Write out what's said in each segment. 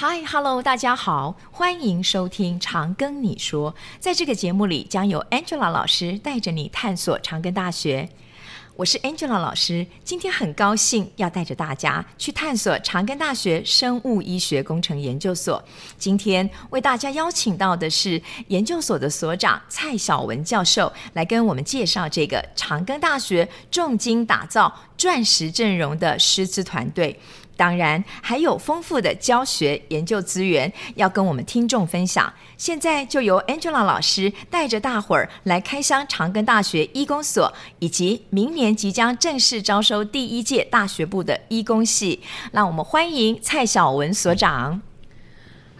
Hi，Hello，大家好，欢迎收听《长庚你说》。在这个节目里，将由 Angela 老师带着你探索长庚大学。我是 Angela 老师，今天很高兴要带着大家去探索长庚大学生物医学工程研究所。今天为大家邀请到的是研究所的所长蔡晓文教授，来跟我们介绍这个长庚大学重金打造钻石阵容的师资团队。当然，还有丰富的教学研究资源要跟我们听众分享。现在就由 Angela 老师带着大伙儿来开箱长庚大学医工所，以及明年即将正式招收第一届大学部的医工系。让我们欢迎蔡小文所长。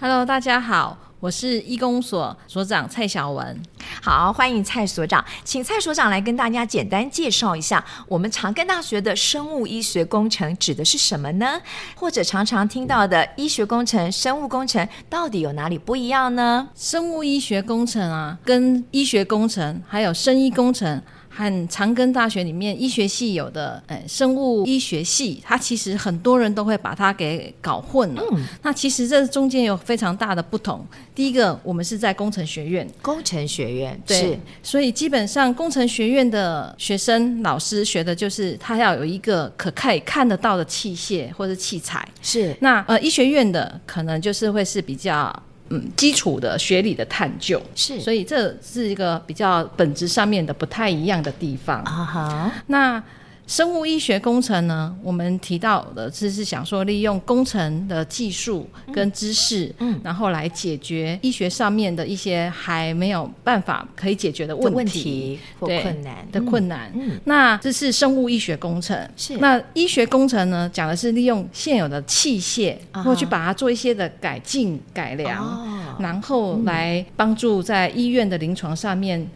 Hello，大家好。我是医工所所长蔡小文，好，欢迎蔡所长，请蔡所长来跟大家简单介绍一下，我们长庚大学的生物医学工程指的是什么呢？或者常常听到的医学工程、生物工程到底有哪里不一样呢？生物医学工程啊，跟医学工程还有生医工程。和长庚大学里面医学系有的，呃，生物医学系，它其实很多人都会把它给搞混了。嗯，那其实这中间有非常大的不同。第一个，我们是在工程学院，工程学院对，所以基本上工程学院的学生老师学的就是他要有一个可可以看得到的器械或者器材。是，那呃，医学院的可能就是会是比较。嗯，基础的学理的探究是，所以这是一个比较本质上面的不太一样的地方啊哈。那。生物医学工程呢，我们提到的是是想说利用工程的技术跟知识，嗯，然后来解决医学上面的一些还没有办法可以解决的问题，或困难的困难。嗯，那这是生物医学工程。是。那医学工程呢，讲的是利用现有的器械，或去把它做一些的改进改良，哦，然后来帮助在医院的临床上面。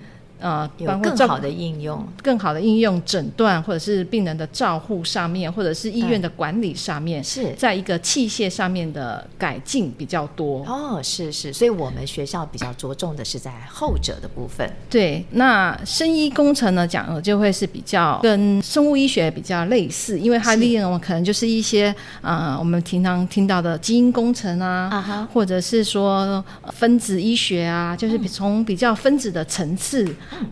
呃，有更好的应用，更好的应用诊断，或者是病人的照护上面，或者是医院的管理上面，是在一个器械上面的改进比较多。哦，是是，所以我们学校比较着重的是在后者的部分。对，那生医工程呢，讲的就会是比较跟生物医学比较类似，因为它利用可能就是一些呃，我们平常听到的基因工程啊，或者是说分子医学啊，就是从比较分子的层次。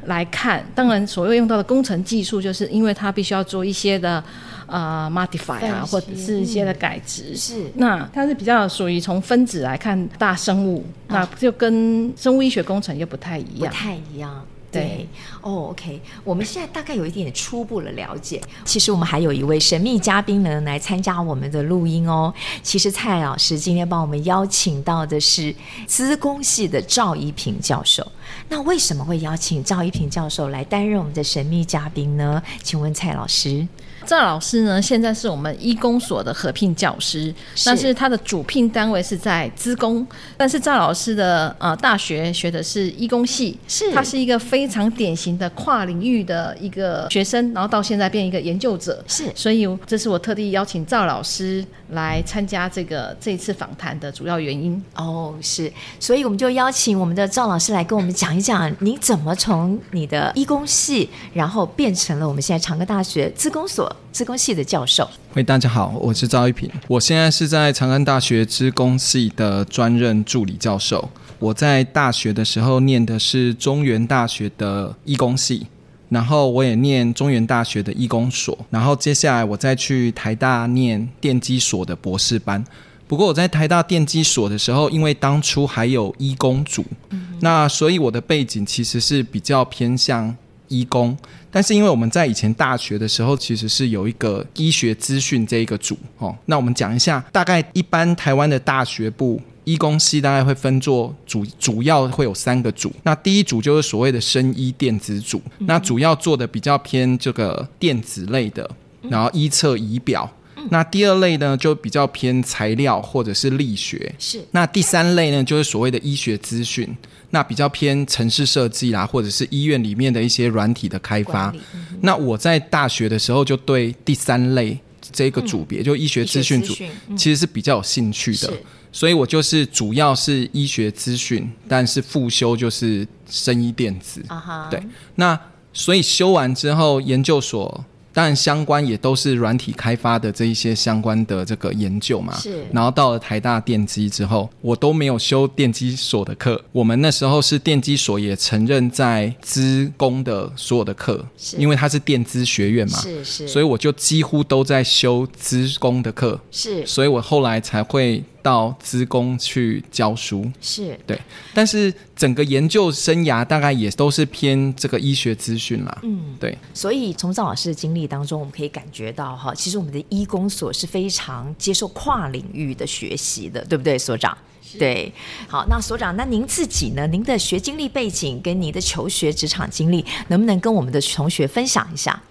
来看，当然所谓用到的工程技术，就是因为它必须要做一些的呃 modify 啊，或者是一些的改值。是，那它是比较属于从分子来看大生物，那就跟生物医学工程又不太一样，不太一样。对，哦、oh，OK，我们现在大概有一点初步的了解。其实我们还有一位神秘嘉宾呢，来参加我们的录音哦。其实蔡老师今天帮我们邀请到的是资工系的赵一平教授。那为什么会邀请赵一平教授来担任我们的神秘嘉宾呢？请问蔡老师。赵老师呢，现在是我们医工所的合聘教师，但是他的主聘单位是在资工。但是赵老师的呃大学学的是医工系，是他是一个非常典型的跨领域的一个学生，然后到现在变一个研究者，是。所以这是我特地邀请赵老师来参加这个这一次访谈的主要原因。哦，是。所以我们就邀请我们的赵老师来跟我们讲一讲，你怎么从你的医工系，然后变成了我们现在长庚大学资工所。资工系的教授，喂，大家好，我是赵一平，我现在是在长安大学资工系的专任助理教授。我在大学的时候念的是中原大学的医工系，然后我也念中原大学的医工所，然后接下来我再去台大念电机所的博士班。不过我在台大电机所的时候，因为当初还有医工组，嗯、那所以我的背景其实是比较偏向医工。但是因为我们在以前大学的时候，其实是有一个医学资讯这一个组哦。那我们讲一下，大概一般台湾的大学部医工系大概会分作主主要会有三个组。那第一组就是所谓的生医电子组，那主要做的比较偏这个电子类的，然后医测仪表。那第二类呢，就比较偏材料或者是力学。是。那第三类呢，就是所谓的医学资讯。那比较偏城市设计啦，或者是医院里面的一些软体的开发。嗯、那我在大学的时候就对第三类这个组别，嗯、就医学资讯组，其实是比较有兴趣的。所以我就是主要是医学资讯，但是复修就是生医电子。啊哈。对。那所以修完之后，研究所。当然相关也都是软体开发的这一些相关的这个研究嘛。是。然后到了台大电机之后，我都没有修电机所的课。我们那时候是电机所也承认在资工的所有的课，是因为它是电资学院嘛。是是。所以我就几乎都在修资工的课。是。所以我后来才会。到资工去教书是对，但是整个研究生涯大概也都是偏这个医学资讯啦。嗯，对。所以从赵老师的经历当中，我们可以感觉到哈，其实我们的医工所是非常接受跨领域的学习的，对不对，所长？对。好，那所长，那您自己呢？您的学经历背景跟您的求学职场经历，能不能跟我们的同学分享一下？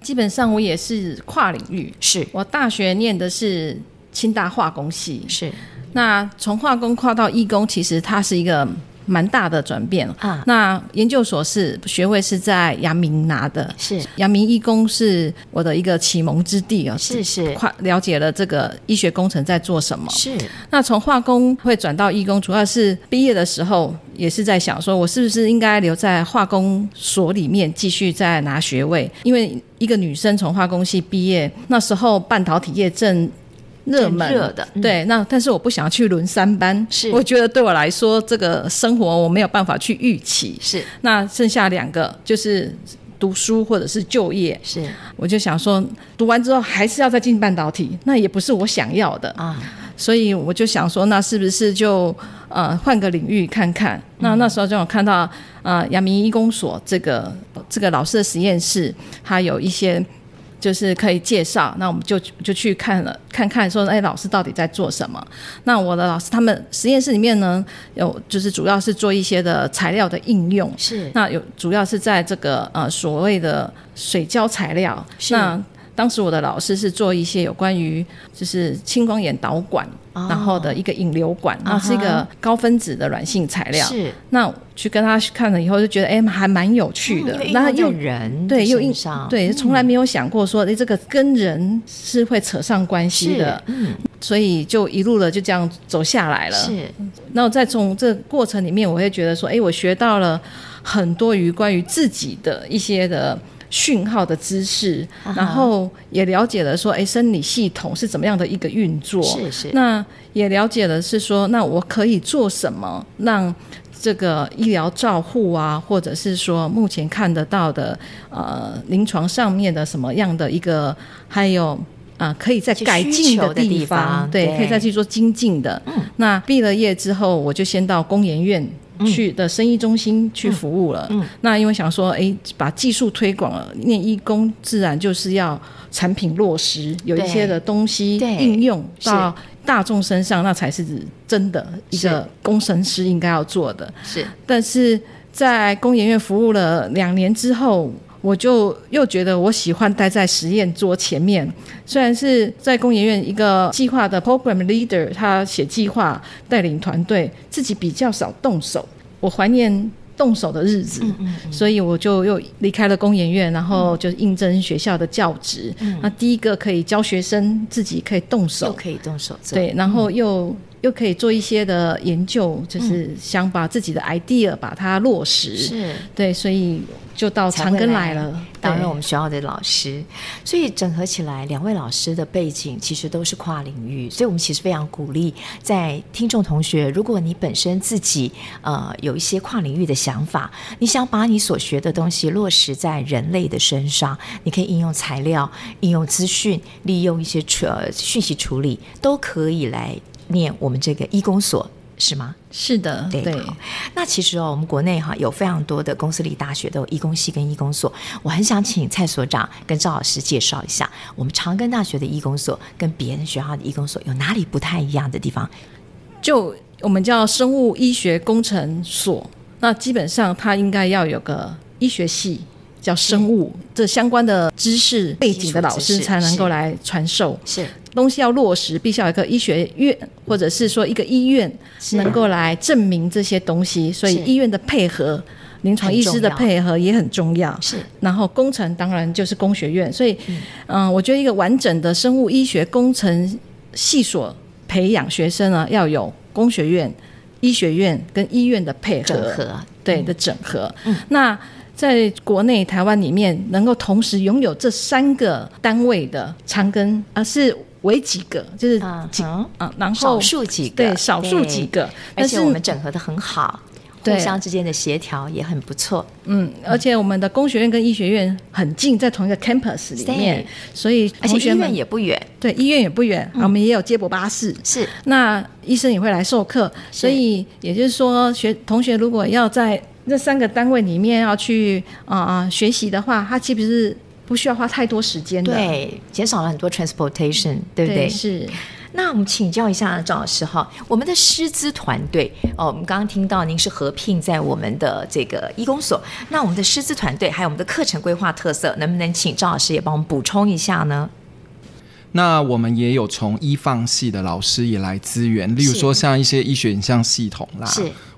基本上我也是跨领域，是我大学念的是。清大化工系是，那从化工跨到医工，其实它是一个蛮大的转变啊。那研究所是学位是在阳明拿的，是阳明医工是我的一个启蒙之地啊。是是，快了解了这个医学工程在做什么。是。那从化工会转到医工，主要是毕业的时候也是在想，说我是不是应该留在化工所里面继续再拿学位？因为一个女生从化工系毕业，那时候半导体业正。热门。热的，嗯、对，那但是我不想要去轮三班，是，我觉得对我来说这个生活我没有办法去预期，是，那剩下两个就是读书或者是就业，是，我就想说读完之后还是要再进半导体，那也不是我想要的。啊，所以我就想说，那是不是就呃换个领域看看？嗯、那那时候就有看到呃阳明医工所这个这个老师的实验室，它有一些。就是可以介绍，那我们就就去看了，看看说，哎，老师到底在做什么？那我的老师他们实验室里面呢，有就是主要是做一些的材料的应用，是。那有主要是在这个呃所谓的水胶材料，是。那当时我的老师是做一些有关于就是青光眼导管。然后的一个引流管，那、oh. 是一个高分子的软性材料。是，那去跟他看了以后，就觉得哎，还蛮有趣的。那、嗯、又人对又印象对，从来没有想过说，哎，这个跟人是会扯上关系的。嗯，所以就一路的就这样走下来了。是，那我再从这个过程里面，我会觉得说，哎，我学到了很多于关于自己的一些的。讯号的知识，uh. 然后也了解了说，哎，生理系统是怎么样的一个运作？是是。那也了解了是说，那我可以做什么，让这个医疗照护啊，或者是说目前看得到的呃临床上面的什么样的一个，还有啊、呃、可以在改进的地方，对，对，可以再去做精进的。嗯。那毕了业之后，我就先到工研院。去的生意中心去服务了，嗯。嗯、那因为想说，哎，把技术推广了，念义工自然就是要产品落实，有一些的东西应用到大众身上，那才是真的一个工程师应该要做的。是，但是在工研院服务了两年之后，我就又觉得我喜欢待在实验桌前面，虽然是在工研院一个计划的 program leader，他写计划带领团队，自己比较少动手。我怀念动手的日子，嗯嗯嗯，所以我就又离开了工研院，然后就应征学校的教职，嗯。那第一个可以教学生自己可以动手，又可以动手做，对，然后又。嗯又可以做一些的研究，就是想把自己的 idea 把它落实，是。对，所以就到长庚来。了，担任我们学校的老师。所以整合起来，两位老师的背景其实都是跨领域，所以我们其实非常鼓励在听众同学，如果你本身自己呃有一些跨领域的想法，你想把你所学的东西落实在人类的身上，你可以应用材料、应用资讯、利用一些呃讯息处理，都可以来。念我们这个医工所是吗？是的，对。对那其实哦，我们国内哈有非常多的公司里大学都有医工系跟医工所。我很想请蔡所长跟赵老师介绍一下，我们长庚大学的医工所跟别人学校的医工所有哪里不太一样的地方？就我们叫生物医学工程所，那基本上它应该要有个医学系，叫生物这相关的知识背景的老师才能够来传授。是。东西要落实，必须要一个医学院，或者是说一个医院能够来证明这些东西。所以医院的配合，临床医师的配合也很重要。是，然后工程当然就是工学院。所以，嗯、呃，我觉得一个完整的生物医学工程系所培养学生呢，要有工学院、医学院跟医院的配合，整合，对的整合。嗯，那在国内台湾里面能够同时拥有这三个单位的长庚啊是。为几个，就是几啊，然后少数几个，对，少数几个，而且我们整合的很好，互相之间的协调也很不错。嗯，而且我们的工学院跟医学院很近，在同一个 campus 里面，所以同学院也不远，对，医院也不远，我们也有接驳巴士，是。那医生也会来授课，所以也就是说，学同学如果要在这三个单位里面要去啊啊学习的话，他岂不是？不需要花太多时间的，对，减少了很多 transportation，对不对？对是。那我们请教一下赵老师哈，我们的师资团队哦，我们刚刚听到您是合聘在我们的这个医工所，那我们的师资团队还有我们的课程规划特色，能不能请赵老师也帮我们补充一下呢？那我们也有从医放系的老师也来资源，例如说像一些医学影像系统啦，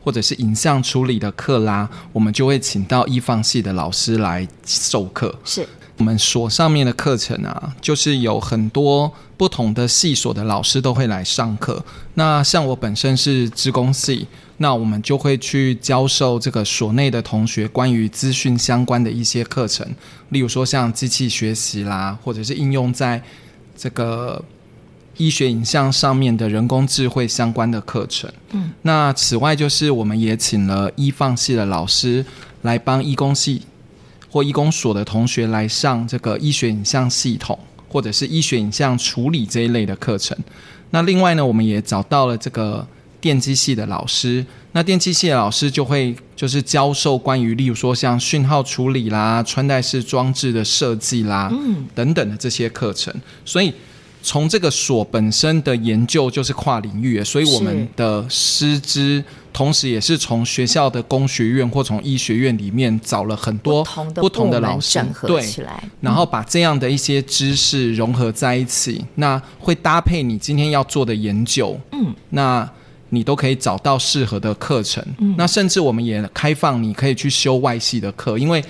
或者是影像处理的课啦，我们就会请到医放系的老师来授课，是。我们所上面的课程啊，就是有很多不同的系所的老师都会来上课。那像我本身是职工系，那我们就会去教授这个所内的同学关于资讯相关的一些课程，例如说像机器学习啦，或者是应用在这个医学影像上面的人工智慧相关的课程。嗯，那此外就是我们也请了医放系的老师来帮医工系。或医工所的同学来上这个医学影像系统，或者是医学影像处理这一类的课程。那另外呢，我们也找到了这个电机系的老师。那电机系的老师就会就是教授关于，例如说像讯号处理啦、穿戴式装置的设计啦，嗯，等等的这些课程。所以。从这个所本身的研究就是跨领域，所以我们的师资同时也是从学校的工学院或从医学院里面找了很多不同的老师，对，然后把这样的一些知识融合在一起，那会搭配你今天要做的研究，嗯，那你都可以找到适合的课程，嗯，那甚至我们也开放你可以去修外系的课，因为。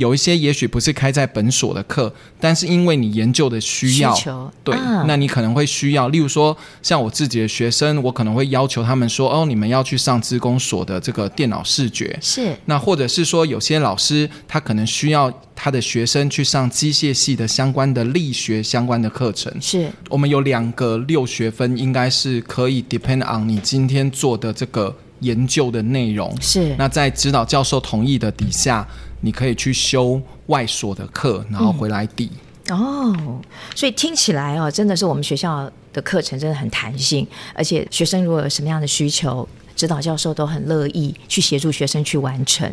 有一些也许不是开在本所的课，但是因为你研究的需要，需对，啊、那你可能会需要，例如说像我自己的学生，我可能会要求他们说，哦，你们要去上职工所的这个电脑视觉，是，那或者是说有些老师他可能需要他的学生去上机械系的相关的力学相关的课程，是。我们有两个六学分，应该是可以 depend on 你今天做的这个研究的内容，是，那在指导教授同意的底下。你可以去修外所的课，然后回来抵。哦，所以听起来哦，真的是我们学校的课程真的很弹性，而且学生如果有什么样的需求。指导教授都很乐意去协助学生去完成。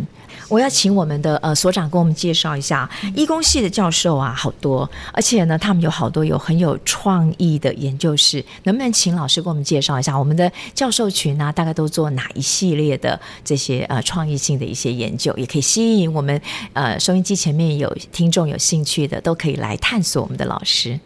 我要请我们的呃所长跟我们介绍一下，医工系的教授啊，好多，而且呢，他们有好多有很有创意的研究室。能不能请老师跟我们介绍一下我们的教授群呢、啊？大概都做哪一系列的这些呃创意性的一些研究，也可以吸引我们呃收音机前面有听众有兴趣的，都可以来探索我们的老师。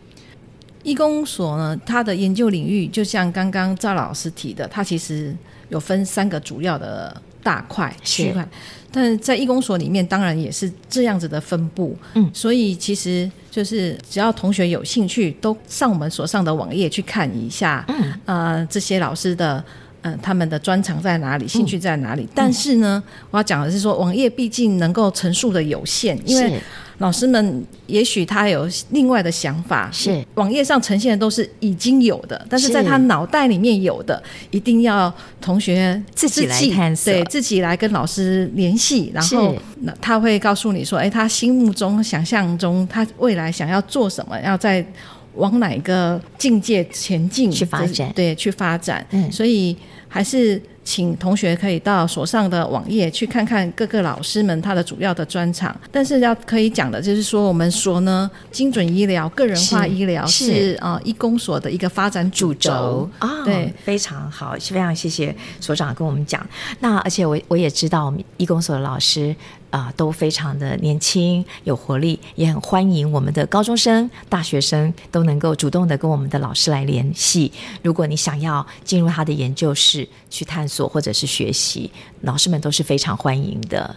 医工所呢，它的研究领域就像刚刚赵老师提的，它其实。有分三个主要的大块区块，但是在医工所里面，当然也是这样子的分布。嗯，所以其实就是只要同学有兴趣，都上我们所上的网页去看一下。嗯，呃，这些老师的嗯、呃，他们的专长在哪里，兴趣在哪里？嗯、但是呢，我要讲的是说，网页毕竟能够陈述的有限，因为。老师们也许他有另外的想法，是。网页上呈现的都是已经有的，但是在他脑袋里面有的，一定要同学自己来探索，对，自己来跟老师联系，然后那他会告诉你说，哎，他心目中想象中他未来想要做什么，要在往哪个境界前进去发展，对，去发展，嗯，所以还是。请同学可以到所上的网页去看看各个老师们他的主要的专长，但是要可以讲的就是说，我们说呢精准医疗、个人化医疗是啊医工所的一个发展主轴啊，对，非常好，非常谢谢所长跟我们讲。那而且我我也知道，我们医工所的老师。啊、呃，都非常的年轻有活力，也很欢迎我们的高中生、大学生都能够主动的跟我们的老师来联系。如果你想要进入他的研究室去探索或者是学习，老师们都是非常欢迎的。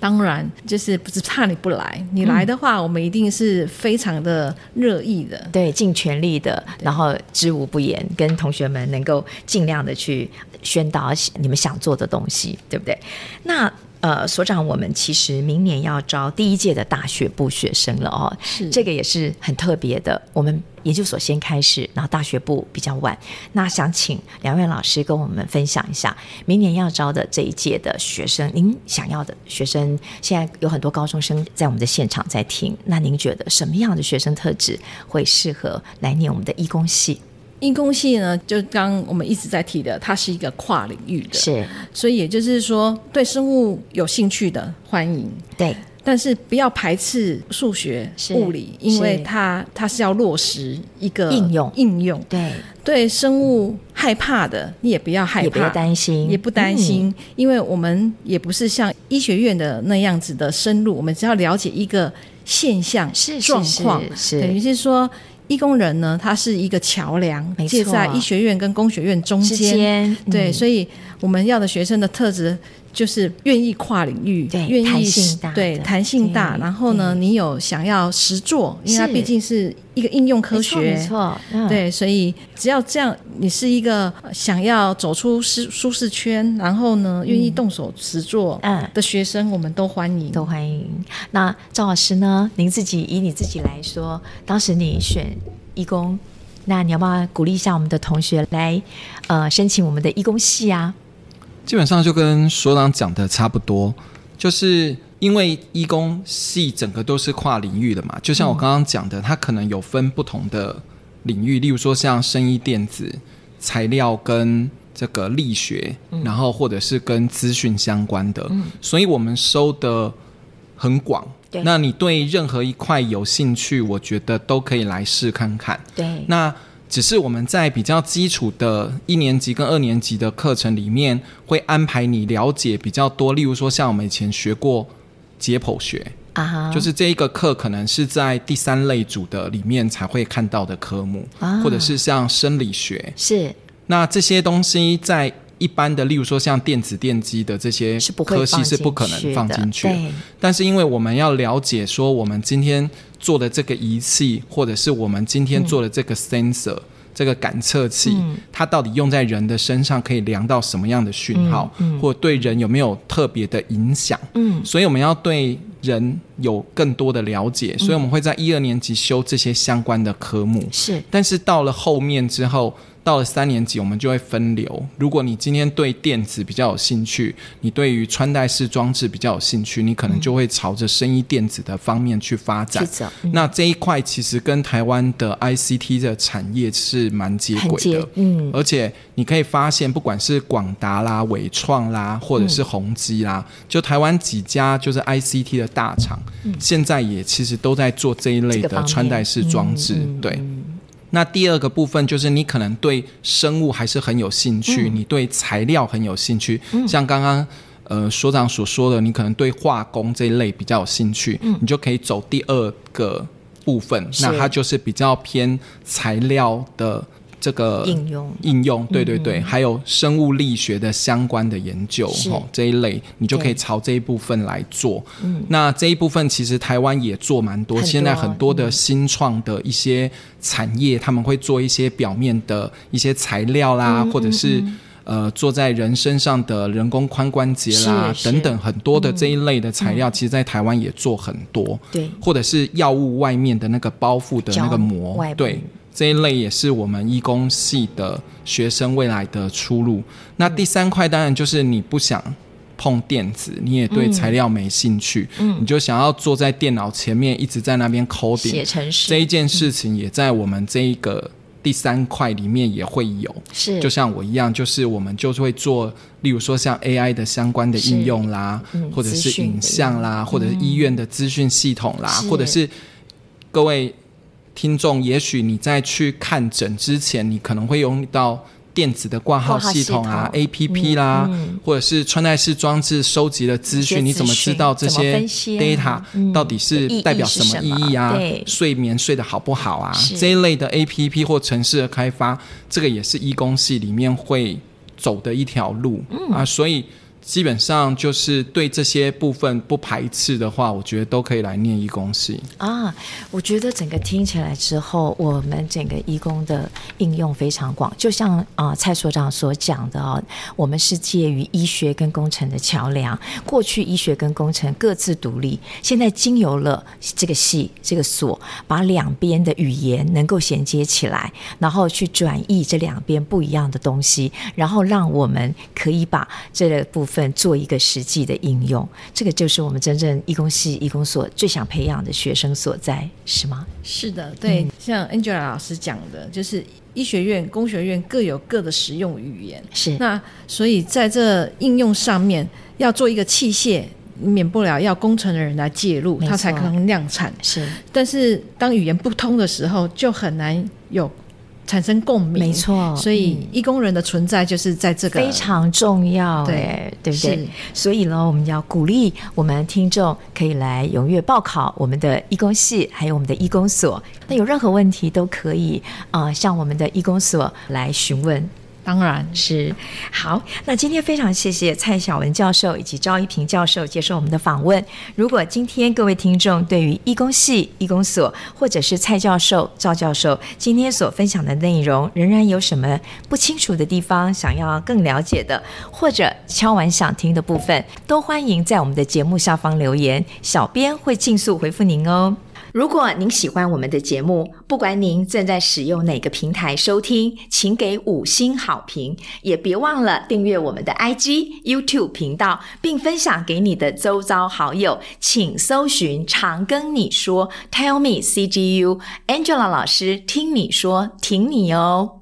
当然，就是不是怕你不来，你来的话，我们一定是非常的热意的，嗯、对，尽全力的，然后知无不言，跟同学们能够尽量的去宣导你们想做的东西，对不对？那。呃，所长，我们其实明年要招第一届的大学部学生了哦，是这个也是很特别的。我们研究所先开始，然后大学部比较晚。那想请两位老师跟我们分享一下，明年要招的这一届的学生，您想要的学生，现在有很多高中生在我们的现场在听，那您觉得什么样的学生特质会适合来念我们的医工系？医工系呢，就刚我们一直在提的，它是一个跨领域的，是，所以也就是说，对生物有兴趣的欢迎，对，但是不要排斥数学、物理，因为它它是要落实一个应用。应用，对，对生物害怕的，你也不要害怕，也不要担心，也不担心，嗯，因为我们也不是像医学院的那样子的深入，我们只要了解一个现象是状况，是。等于是说。医工人呢，他是一个桥梁，介在医学院跟工学院中间。嗯、对，所以我们要的学生的特质就是愿意跨领域，对，愿意弹性大，对，弹性大。然后呢，你有想要实做，因为它毕竟是一个应用科学，没错，嗯、对，所以只要这样，你是一个想要走出舒舒适圈，然后呢，愿意动手实作的学生，我们都欢迎，都欢迎。那赵老师呢？您自己以你自己来说，当时你选义工，那你要不要鼓励一下我们的同学来，呃，申请我们的义工系啊？基本上就跟所长讲的差不多，就是因为医工系整个都是跨领域的嘛，就像我刚刚讲的，它可能有分不同的领域，例如说像生医电子、材料跟这个力学，然后或者是跟资讯相关的，所以我们收的很广。那你对任何一块有兴趣，我觉得都可以来试看看。对，那只是我们在比较基础的一年级跟二年级的课程里面，会安排你了解比较多。例如说，像我们以前学过解剖学啊，就是这一个课可能是在第三类组的里面才会看到的科目，或者是像生理学。是，那这些东西在。一般的，例如说像电子电机的这些科系是不可能放进去的，但是因为我们要了解说，我们今天做的这个仪器，或者是我们今天做的这个 sensor，嗯、这个感测器，嗯，它到底用在人的身上可以量到什么样的讯号，嗯嗯，或对人有没有特别的影响？嗯，所以我们要对人有更多的了解，所以我们会在一二年级修这些相关的科目。是，但是到了后面之后。到了三年级，我们就会分流。如果你今天对电子比较有兴趣，你对于穿戴式装置比较有兴趣，你可能就会朝着生医电子的方面去发展。嗯、那这一块其实跟台湾的 ICT 的产业是蛮接轨的。嗯，而且你可以发现，不管是广达啦、伟创啦，或者是宏基啦，嗯、就台湾几家就是 ICT 的大厂，嗯，现在也其实都在做这一类的穿戴式装置。对。那第二个部分就是你可能对生物还是很有兴趣，嗯、你对材料很有兴趣，嗯、像刚刚呃所长所说的，你可能对化工这一类比较有兴趣，嗯、你就可以走第二个部分，那它就是比较偏材料的。这个应用。应用，对对对，嗯、还有生物力学的相关的研究，吼这一类，你就可以朝这一部分来做。嗯，那这一部分其实台湾也做蛮多，多，现在很多的新创的一些产业，嗯、他们会做一些表面的一些材料啦，嗯、或者是、嗯、呃做在人身上的人工髋关节啦等等很多的这一类的材料，嗯、其实在台湾也做很多。对，或者是药物外面的那个包覆的那个膜，对。这一类也是我们医工系的学生未来的出路。那第三块当然就是你不想碰电子，你也对材料没兴趣，嗯，你就想要坐在电脑前面一直在那边 coding 写程式，这一件事情也在我们这一个第三块里面也会有。是，就像我一样，就是我们就是会做，例如说像 AI 的相关的应用啦，嗯、或者是影像啦，或者是医院的资讯系统啦，或者是各位。听众，也许你在去看诊之前，你可能会用到电子的挂号系统啊、统 APP 啦，或者是穿戴式装置收集的资讯，你怎么知道这些 data 到底是代表什么意义啊？嗯、睡眠睡得好不好啊？这一类的 APP 或城市的开发，这个也是医工系里面会走的一条路、嗯、啊，所以。基本上就是对这些部分不排斥的话，我觉得都可以来念医工系啊。我觉得整个听起来之后，我们整个医工的应用非常广。就像啊、蔡所长所讲的哦，我们是介于医学跟工程的桥梁。过去医学跟工程各自独立，现在经由了这个系这个所，把两边的语言能够衔接起来，然后去转译这两边不一样的东西，然后让我们可以把这个部分。做一个实际的应用，这个就是我们真正医工系、医工所最想培养的学生所在，是吗？是的，对。嗯、像 Angela 老师讲的，就是医学院、工学院各有各的实用语言。是。那所以在这应用上面，要做一个器械，免不了要工程的人来介入，它才可能量产。是。但是当语言不通的时候，就很难有。产生共鸣，没错，所以义工人的存在就是在这个非常重要，对对不对？所以呢，我们要鼓励我们听众可以来踊跃报考我们的义工系，还有我们的义工所。那有任何问题都可以啊、呃，向我们的义工所来询问。当然是好。那今天非常谢谢蔡晓文教授以及赵一平教授接受我们的访问。如果今天各位听众对于义工系、义工所，或者是蔡教授、赵教授今天所分享的内容，仍然有什么不清楚的地方，想要更了解的，或者敲完想听的部分，都欢迎在我们的节目下方留言，小编会尽速回复您哦。如果您喜欢我们的节目，不管您正在使用哪个平台收听，请给五星好评，也别忘了订阅我们的 IG、YouTube 频道，并分享给你的周遭好友。请搜寻“常跟你说 ”，Tell me CGU，Angela 老师听你说，挺你哦。